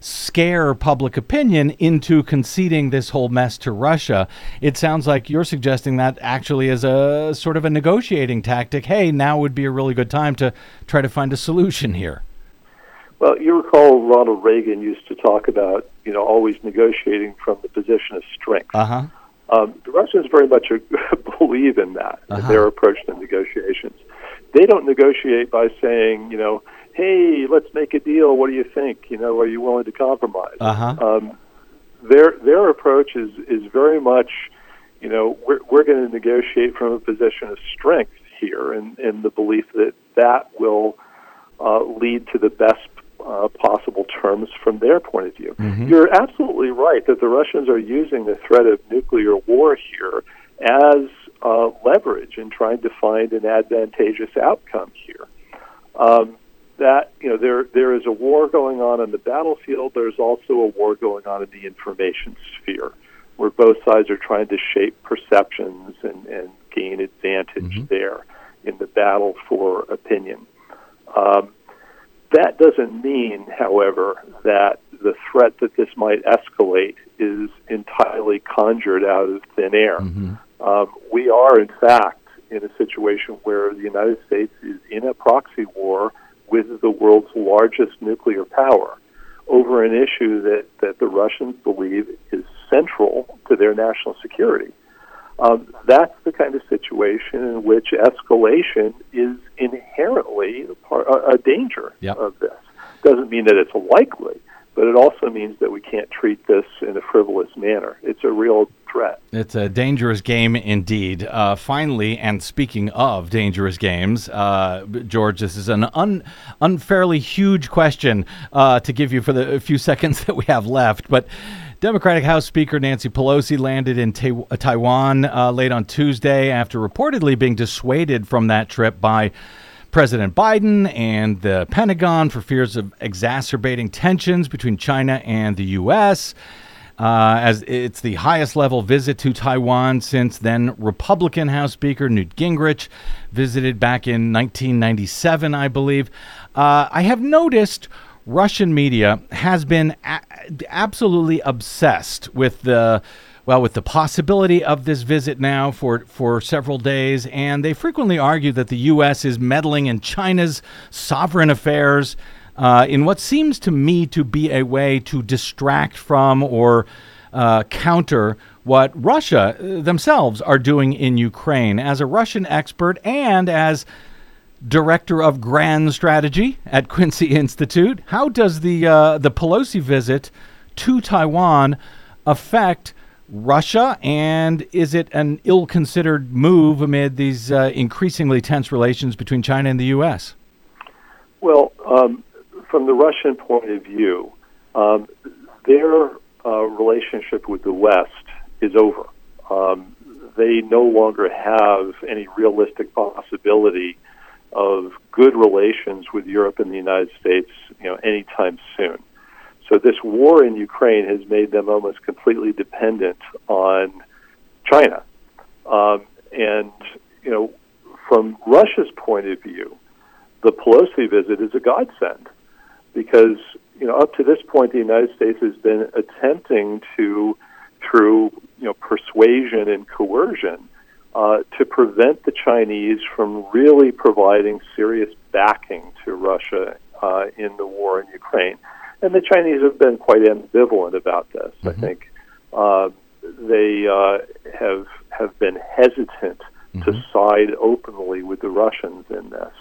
Speaker 2: scare public opinion into conceding this whole mess to Russia. It sounds like you're suggesting that actually is a sort of a negotiating tactic. Hey, now would be a really good time to try to find a solution here.
Speaker 5: Well, you recall Ronald Reagan used to talk about you know always negotiating from the position of strength.
Speaker 2: Uh huh.
Speaker 5: Um, the Russians very much believe in that in their approach to negotiations. They don't negotiate by saying, you know, hey, let's make a deal. What do you think? You know, are you willing to compromise?
Speaker 2: Uh huh.
Speaker 5: um, their their approach is is very much, you know, we're, we're going to negotiate from a position of strength here, and, and the belief that that will uh, lead to the best uh, possible terms from their point of view.
Speaker 2: Mm-hmm.
Speaker 5: You're absolutely right that the Russians are using the threat of nuclear war here as uh, leverage in trying to find an advantageous outcome here. Um, that you know there there is a war going on on the battlefield. There's also a war going on in the information sphere, where both sides are trying to shape perceptions and, and gain advantage there in the battle for opinion. Um, that doesn't mean, however, that the threat that this might escalate is entirely conjured out of thin air. Um, we are, in fact, in a situation where the United States is in a proxy war with the world's largest nuclear power over an issue that, that the Russians believe is central to their national security. Um, that's the kind of situation in which escalation is inherently a, part, a, a danger
Speaker 2: Yep.
Speaker 5: of this. Doesn't mean that it's likely, but it also means that we can't treat this in a frivolous manner. It's a real threat.
Speaker 2: It's a dangerous game indeed. Uh, finally, and speaking of dangerous games, uh, George, this is an un- unfairly huge question uh, to give you for the few seconds that we have left. But Democratic House Speaker Nancy Pelosi landed in uh, Taiwan uh, late on Tuesday after reportedly being dissuaded from that trip by President Biden and the Pentagon for fears of exacerbating tensions between China and the U.S. Uh, as it's the highest level visit to Taiwan since then Republican House Speaker Newt Gingrich visited back in 1997, I believe. Uh, I have noticed Russian media has been a- absolutely obsessed with the well with the possibility of this visit now for for several days and they frequently argue that the US is meddling in China's sovereign affairs uh, in what seems to me to be a way to distract from or uh, counter what Russia uh, themselves are doing in Ukraine. As a Russian expert and as director of grand strategy at Quincy Institute, how does the uh, the Pelosi visit to Taiwan affect Russia, and is it an ill-considered move amid these uh, increasingly tense relations between China and the U.S.?
Speaker 5: Well, um, from the Russian point of view, um, their uh, relationship with the West is over. Um, they no longer have any realistic possibility of good relations with Europe and the United States, you know, anytime soon. So this war in Ukraine has made them almost completely dependent on China. Um, and you know, from Russia's point of view, the Pelosi visit is a godsend because you know up to this point the United States has been attempting to, through you know persuasion and coercion, uh, to prevent the Chinese from really providing serious backing to Russia uh, in the war in Ukraine. And the Chinese have been quite ambivalent about this. I think uh, they uh, have have been hesitant to side openly with the Russians in this.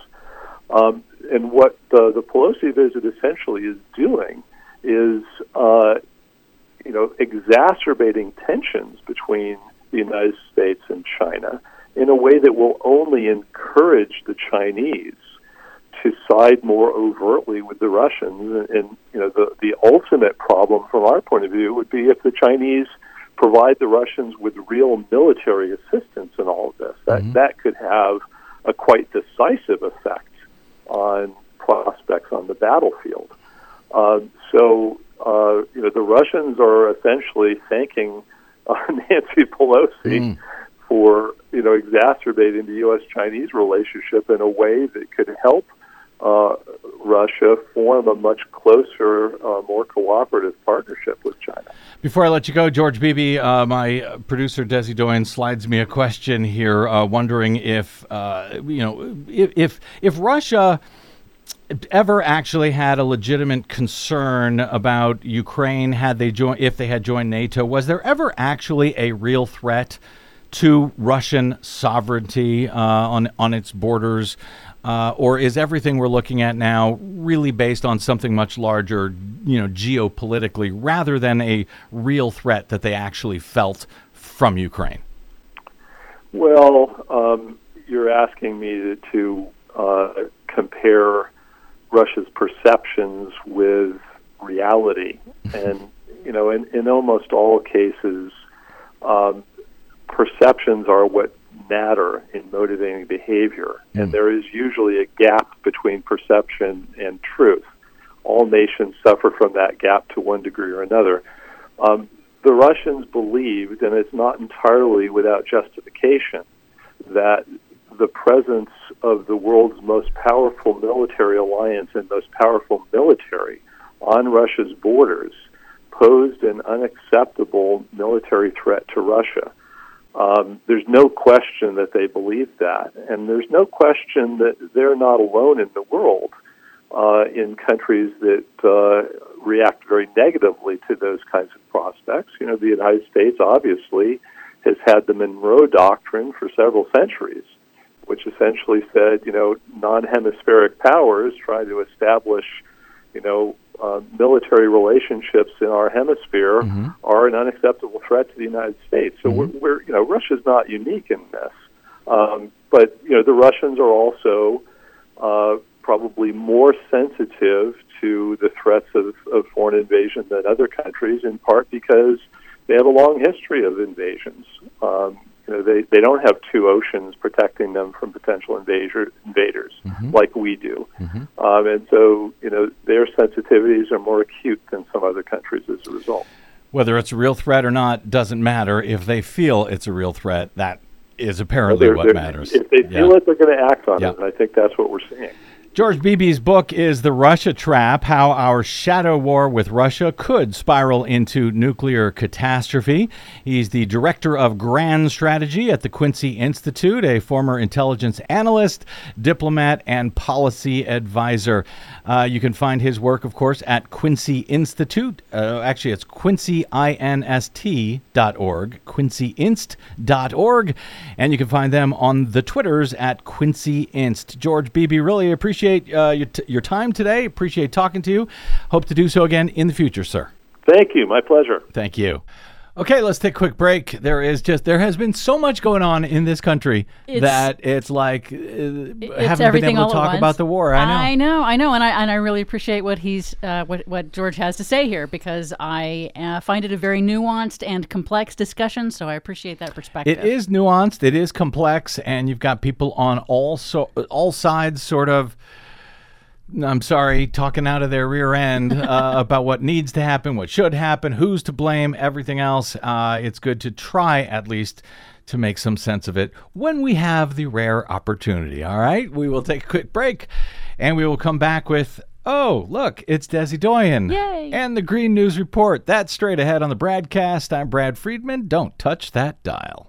Speaker 5: Um, and what the, the Pelosi visit essentially is doing is, uh, you know, exacerbating tensions between the United States and China in a way that will only encourage the Chinese to side more overtly with the Russians. And, and you know, the the ultimate problem from our point of view would be if the Chinese provide the Russians with real military assistance in all of this. That that could have a quite decisive effect on prospects on the battlefield. Uh, so, uh, you know, the Russians are essentially thanking uh, Nancy Pelosi for, you know, exacerbating the U.S.-Chinese relationship in a way that could help uh, Russia form a much closer, uh, more cooperative partnership with China.
Speaker 2: Before I let you go, George Beebe, uh, my producer Desi Doyen slides me a question here, uh, wondering if uh, you know if, if if Russia ever actually had a legitimate concern about Ukraine had they joined if they had joined NATO. Was there ever actually a real threat to Russian sovereignty uh, on on its borders? Uh, or is everything we're looking at now really based on something much larger, you know, geopolitically, rather than a real threat that they actually felt from Ukraine?
Speaker 5: Well, um, you're asking me to, to uh, compare Russia's perceptions with reality, and you know, in, in almost all cases, um, perceptions are what matter in motivating behavior,
Speaker 2: Mm.
Speaker 5: and there is usually a gap between perception and truth. All nations suffer from that gap to one degree or another. Um, the Russians believed, and it's not entirely without justification, that the presence of the world's most powerful military alliance and most powerful military on Russia's borders posed an unacceptable military threat to Russia. Um, there's no question that they believe that, and there's no question that they're not alone in the world uh, in countries that uh, react very negatively to those kinds of prospects. You know, the United States obviously has had the Monroe Doctrine for several centuries, which essentially said, you know, non-hemispheric powers try to establish, you know, uh, military relationships in our hemisphere are an unacceptable threat to the United States. So we're, we're, you know, Russia's not unique in this, um, but you know, the Russians are also uh, probably more sensitive to the threats of, of foreign invasion than other countries, in part because they have a long history of invasions. Um, know, they, they don't have two oceans protecting them from potential invader, invaders like we do. Um, and so, you know, their sensitivities are more acute than some other countries as a result.
Speaker 2: Whether it's a real threat or not doesn't matter. If they feel it's a real threat, that is apparently
Speaker 5: They're-
Speaker 2: what
Speaker 5: they're-
Speaker 2: matters.
Speaker 5: If they feel
Speaker 2: Yeah.
Speaker 5: it, they're going to act on
Speaker 2: Yeah.
Speaker 5: it. And I think that's what we're seeing.
Speaker 2: George Beebe's book is The Russia Trap How Our Shadow War with Russia Could Spiral into Nuclear Catastrophe. He's the director of Grand Strategy at the Quincy Institute, a former intelligence analyst, diplomat, and policy advisor. Uh, you can find his work, of course, at Quincy Institute. Uh, actually, it's quincyinst.org, quincyinst.org. And you can find them on the Twitters at Quincy Inst. George Beebe, really appreciate uh, your, t- your time today. Appreciate talking to you. Hope to do so again in the future, sir.
Speaker 5: Thank you. My pleasure.
Speaker 2: Thank you. Okay, let's take a quick break. There is just there has been so much going on in this country
Speaker 4: It's-
Speaker 2: that it's like uh,
Speaker 4: It's
Speaker 2: haven't been able to talk about the war. I know.
Speaker 4: I know, I know, and I and I really appreciate what he's uh, what what George has to say here because I uh, find it a very nuanced and complex discussion. So I appreciate that perspective.
Speaker 2: It is nuanced. It is complex, and you've got people on all so all sides, sort of. I'm sorry, talking out of their rear end uh, about what needs to happen, what should happen, who's to blame, everything else. Uh, it's good to try at least to make some sense of it when we have the rare opportunity. All right, we will take a quick break, and we will come back with. Oh, look, it's Desi Doyen.
Speaker 4: Yay.
Speaker 2: And the Green News Report. That's straight ahead on the BradCast. I'm Brad Friedman. Don't touch that dial.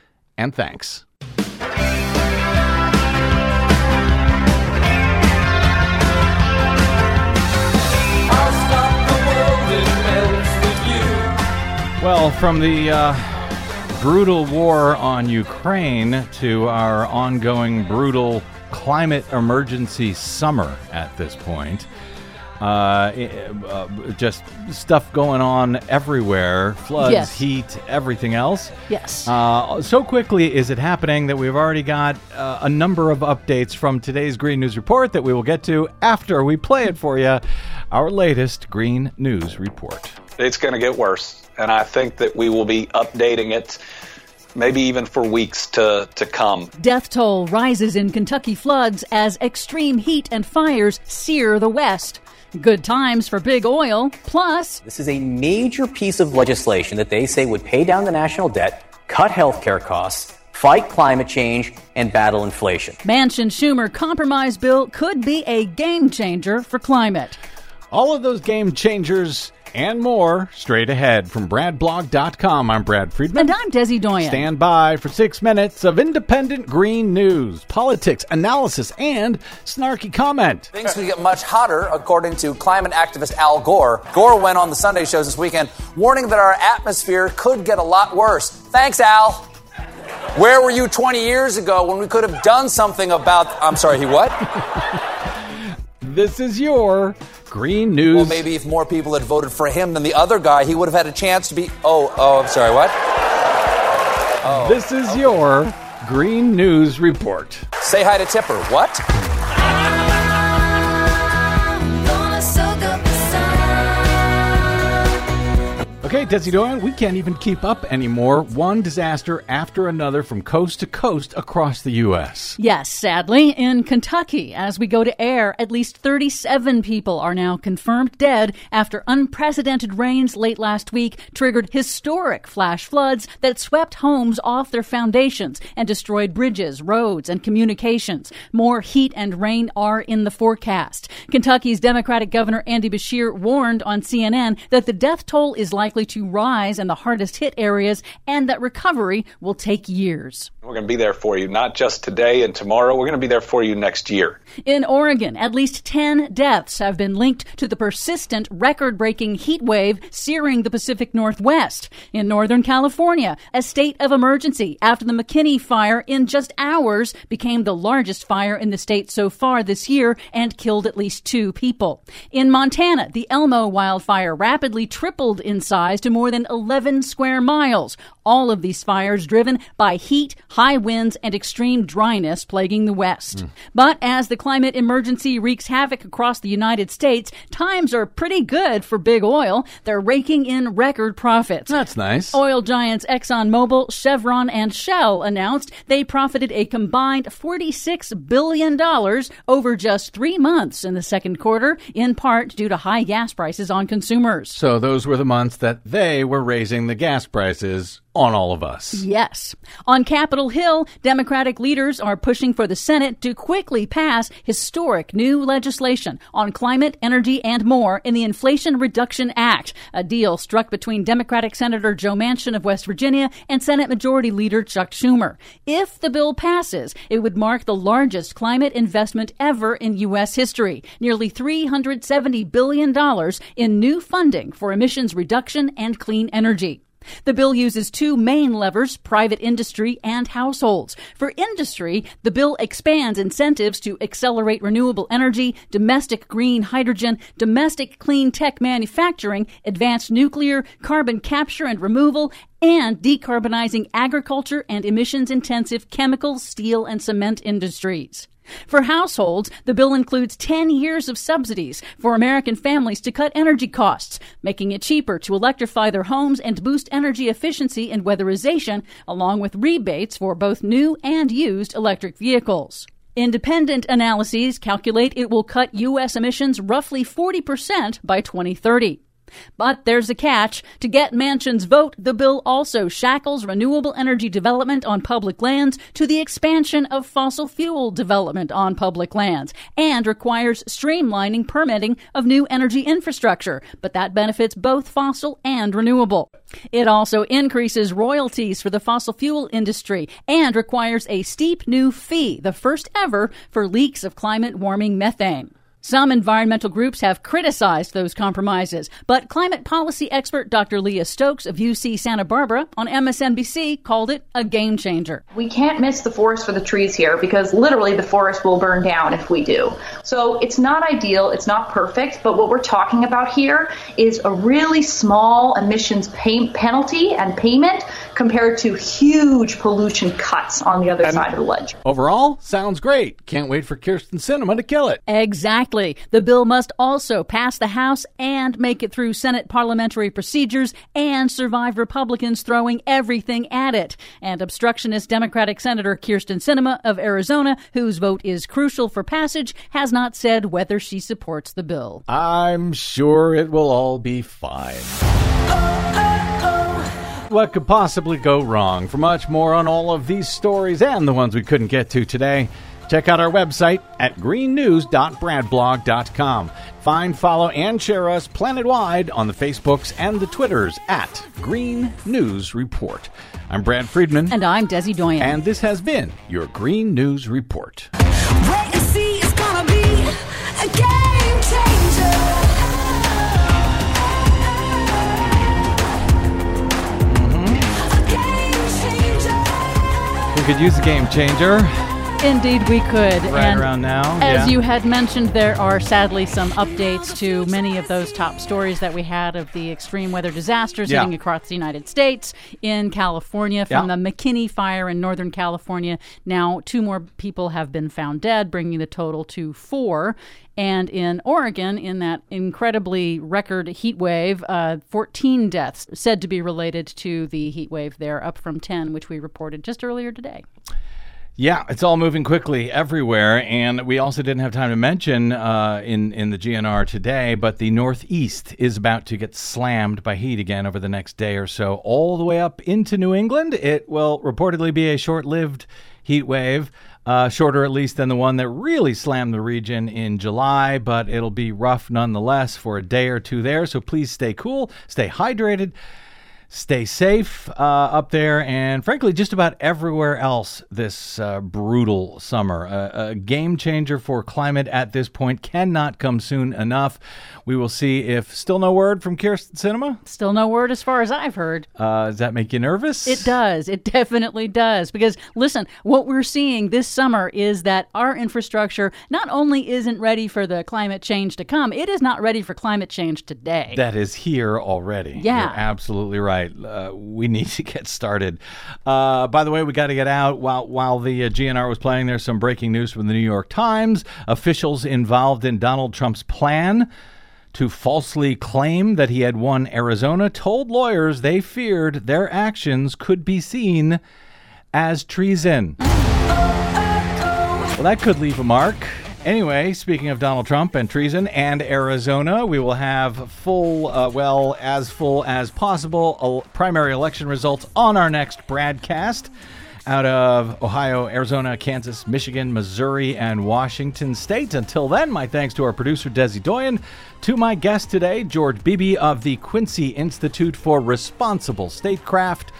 Speaker 2: and thanks. Well, from the uh, brutal war on Ukraine to our ongoing brutal climate emergency summer at this point, uh, uh, just stuff going on everywhere floods,
Speaker 4: Yes.
Speaker 2: heat, everything else.
Speaker 4: yes.
Speaker 2: Uh, so quickly is it happening that we've already got uh, a number of updates from today's Green News Report that we will get to after we play it for you. Our latest Green News Report.
Speaker 6: it's going to get worse. And I think that we will be updating it maybe even for weeks to, to come.
Speaker 4: Death toll rises in Kentucky floods as extreme heat and fires sear the West. Good times for big oil. Plus,
Speaker 7: This is a major piece of legislation that they say would pay down the national debt, cut healthcare costs, fight climate change, and battle inflation.
Speaker 4: Manchin Schumer compromise bill could be a game changer for climate.
Speaker 2: All of those game changers and more straight ahead from BradBlog.com. I'm Brad Friedman.
Speaker 4: And I'm Desi Doyen.
Speaker 2: Stand by for six minutes of independent green news, politics, analysis, and snarky comment.
Speaker 8: Things could get much hotter, according to climate activist Al Gore. Gore went on the Sunday shows this weekend warning that our atmosphere could get a lot worse. Thanks, Al. Where were you 20 years ago when we could have done something about. I'm sorry, he what?
Speaker 2: This is your green news.
Speaker 8: Well, maybe if more people had voted for him than the other guy, he would have had a chance to be. Oh, oh, I'm sorry, what?
Speaker 2: Oh. This is your green news report.
Speaker 8: Say hi to Tipper. What?
Speaker 2: Okay, Desi Doyen, we can't even keep up anymore. One disaster after another from coast to coast across the U.S.
Speaker 4: Yes, sadly, in Kentucky, as we go to air, at least 37 people are now confirmed dead after unprecedented rains late last week triggered historic flash floods that swept homes off their foundations and destroyed bridges, roads, and communications. More heat and rain are in the forecast. Kentucky's Democratic Governor Andy Beshear warned on CNN that the death toll is likely to rise in the hardest hit areas and that recovery will take years.
Speaker 6: We're going to be there for you, not just today and tomorrow. We're going to be there for you next year.
Speaker 4: In Oregon, at least 10 deaths have been linked to the persistent record breaking heat wave searing the Pacific Northwest. In Northern California, a state of emergency after the McKinney fire in just hours became the largest fire in the state so far this year and killed at least two people. In Montana, the Elmo wildfire rapidly tripled in size size to more than 11 square miles. All of these fires driven by heat, high winds, and extreme dryness plaguing the West. Mm. But as the climate emergency wreaks havoc across the United States, times are pretty good for big oil. They're raking in record profits.
Speaker 2: That's nice.
Speaker 4: Oil giants ExxonMobil, Chevron, and Shell announced they profited a combined $46 billion over just three months in the second quarter, in part due to high gas prices on consumers.
Speaker 2: So those were the months that they were raising the gas prices on all of us.
Speaker 4: Yes. On Capitol Hill, Democratic leaders are pushing for the Senate to quickly pass historic new legislation on climate, energy, and more in the Inflation Reduction Act, a deal struck between Democratic Senator Joe Manchin of West Virginia and Senate Majority Leader Chuck Schumer. If the bill passes, it would mark the largest climate investment ever in U.S. history, nearly $370 billion in new funding for emissions reduction and clean energy. The bill uses two main levers, private industry and households. For industry, the bill expands incentives to accelerate renewable energy, domestic green hydrogen, domestic clean tech manufacturing, advanced nuclear, carbon capture and removal, and decarbonizing agriculture and emissions intensive chemical, steel, and cement industries. For households, the bill includes 10 years of subsidies for American families to cut energy costs, making it cheaper to electrify their homes and boost energy efficiency and weatherization, along with rebates for both new and used electric vehicles. Independent analyses calculate it will cut U.S. emissions roughly 40% by 2030. But there's a catch. To get Manchin's vote, the bill also shackles renewable energy development on public lands to the expansion of fossil fuel development on public lands and requires streamlining permitting of new energy infrastructure, but that benefits both fossil and renewable. It also increases royalties for the fossil fuel industry and requires a steep new fee, the first ever for leaks of climate warming methane. Some environmental groups have criticized those compromises, but climate policy expert Dr. Leah Stokes of UC Santa Barbara on MSNBC called it a game changer.
Speaker 9: We can't miss the forest for the trees here because literally the forest will burn down if we do. So it's not ideal, it's not perfect, but what we're talking about here is a really small emissions pay- penalty and payment compared to huge pollution cuts on the other and side of the ledge.
Speaker 2: Overall, sounds great. Can't wait for Kyrsten Sinema to kill it.
Speaker 4: Exactly. Exactly. The bill must also pass the House and make it through Senate parliamentary procedures and survive Republicans throwing everything at it. And obstructionist Democratic Senator Kyrsten Sinema of Arizona, whose vote is crucial for passage, has not said whether she supports the bill.
Speaker 2: I'm sure it will all be fine. What could possibly go wrong? For much more on all of these stories and the ones we couldn't get to today, Check out our website at greennews.bradblog.com. Find, follow, and share us planet-wide on the Facebooks and the Twitters at Green News Report. I'm Brad Friedman.
Speaker 4: And I'm Desi Doyen.
Speaker 2: And this has been your Green News Report.
Speaker 10: Wait and see, it's gonna be a
Speaker 2: We could use a game changer
Speaker 4: Indeed, we could.
Speaker 2: right
Speaker 4: and
Speaker 2: around now.
Speaker 4: As
Speaker 2: yeah.
Speaker 4: you had mentioned, there are sadly some updates to many of those top stories that we had of the extreme weather disasters
Speaker 2: Yeah.
Speaker 4: hitting across the United States. In California, from
Speaker 2: Yeah.
Speaker 4: the McKinney fire in Northern California, now two more people have been found dead, bringing the total to four. And in Oregon, in that incredibly record heat wave, uh, 14 deaths said to be related to the heat wave there, up from 10, which we reported just earlier today.
Speaker 2: Yeah, it's all moving quickly everywhere, and we also didn't have time to mention uh, in in the GNR today, but the Northeast is about to get slammed by heat again over the next day or so, all the way up into New England. It will reportedly be a short-lived heat wave, uh, shorter at least than the one that really slammed the region in July, but it'll be rough nonetheless for a day or two there. So please stay cool, stay hydrated. Stay safe uh, up there, and frankly, just about everywhere else this uh, brutal summer. A, a game changer for climate at this point cannot come soon enough. We will see if still no word from Kyrsten Sinema.
Speaker 4: Still no word as far as I've heard.
Speaker 2: Uh, does that make you nervous?
Speaker 4: It does. It definitely does. Because listen, what we're seeing this summer is that our infrastructure not only isn't ready for the climate change to come, it is not ready for climate change today.
Speaker 2: That is here already.
Speaker 4: Yeah.
Speaker 2: You're absolutely right. Uh, we need to get started. Uh, by the way, we got to get out. While while the uh, GNR was playing, there's some breaking news from the New York Times. Officials involved in Donald Trump's plan to falsely claim that he had won Arizona told lawyers they feared their actions could be seen as treason. Well, that could leave a mark. Anyway, speaking of Donald Trump and treason and Arizona, we will have full, uh, well, as full as possible, primary election results on our next broadcast out of Ohio, Arizona, Kansas, Michigan, Missouri, and Washington State. Until then, my thanks to our producer, Desi Doyen, to my guest today, George Beebe of the Quincy Institute for Responsible Statecraft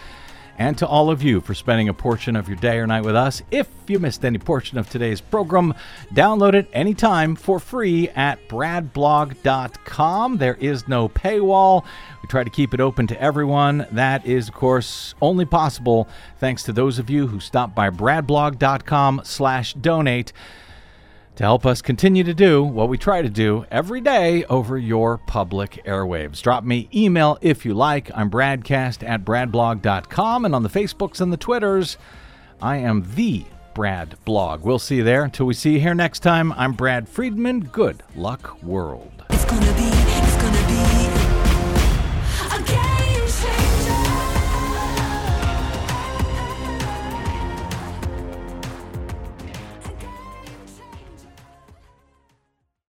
Speaker 2: and to all of you for spending a portion of your day or night with us. If you missed any portion of today's program, download it anytime for free at bradblog.com. There is no paywall. We try to keep it open to everyone. That is, of course, only possible thanks to those of you who stop by bradblog.com slash donate to help us continue to do what we try to do every day over your public airwaves. Drop me email if you like. I'm bradcast at bradblog.com and on the Facebooks and the Twitters, I am the Brad Blog. We'll see you there. Until we see you here next time, I'm Brad Friedman. Good luck, world.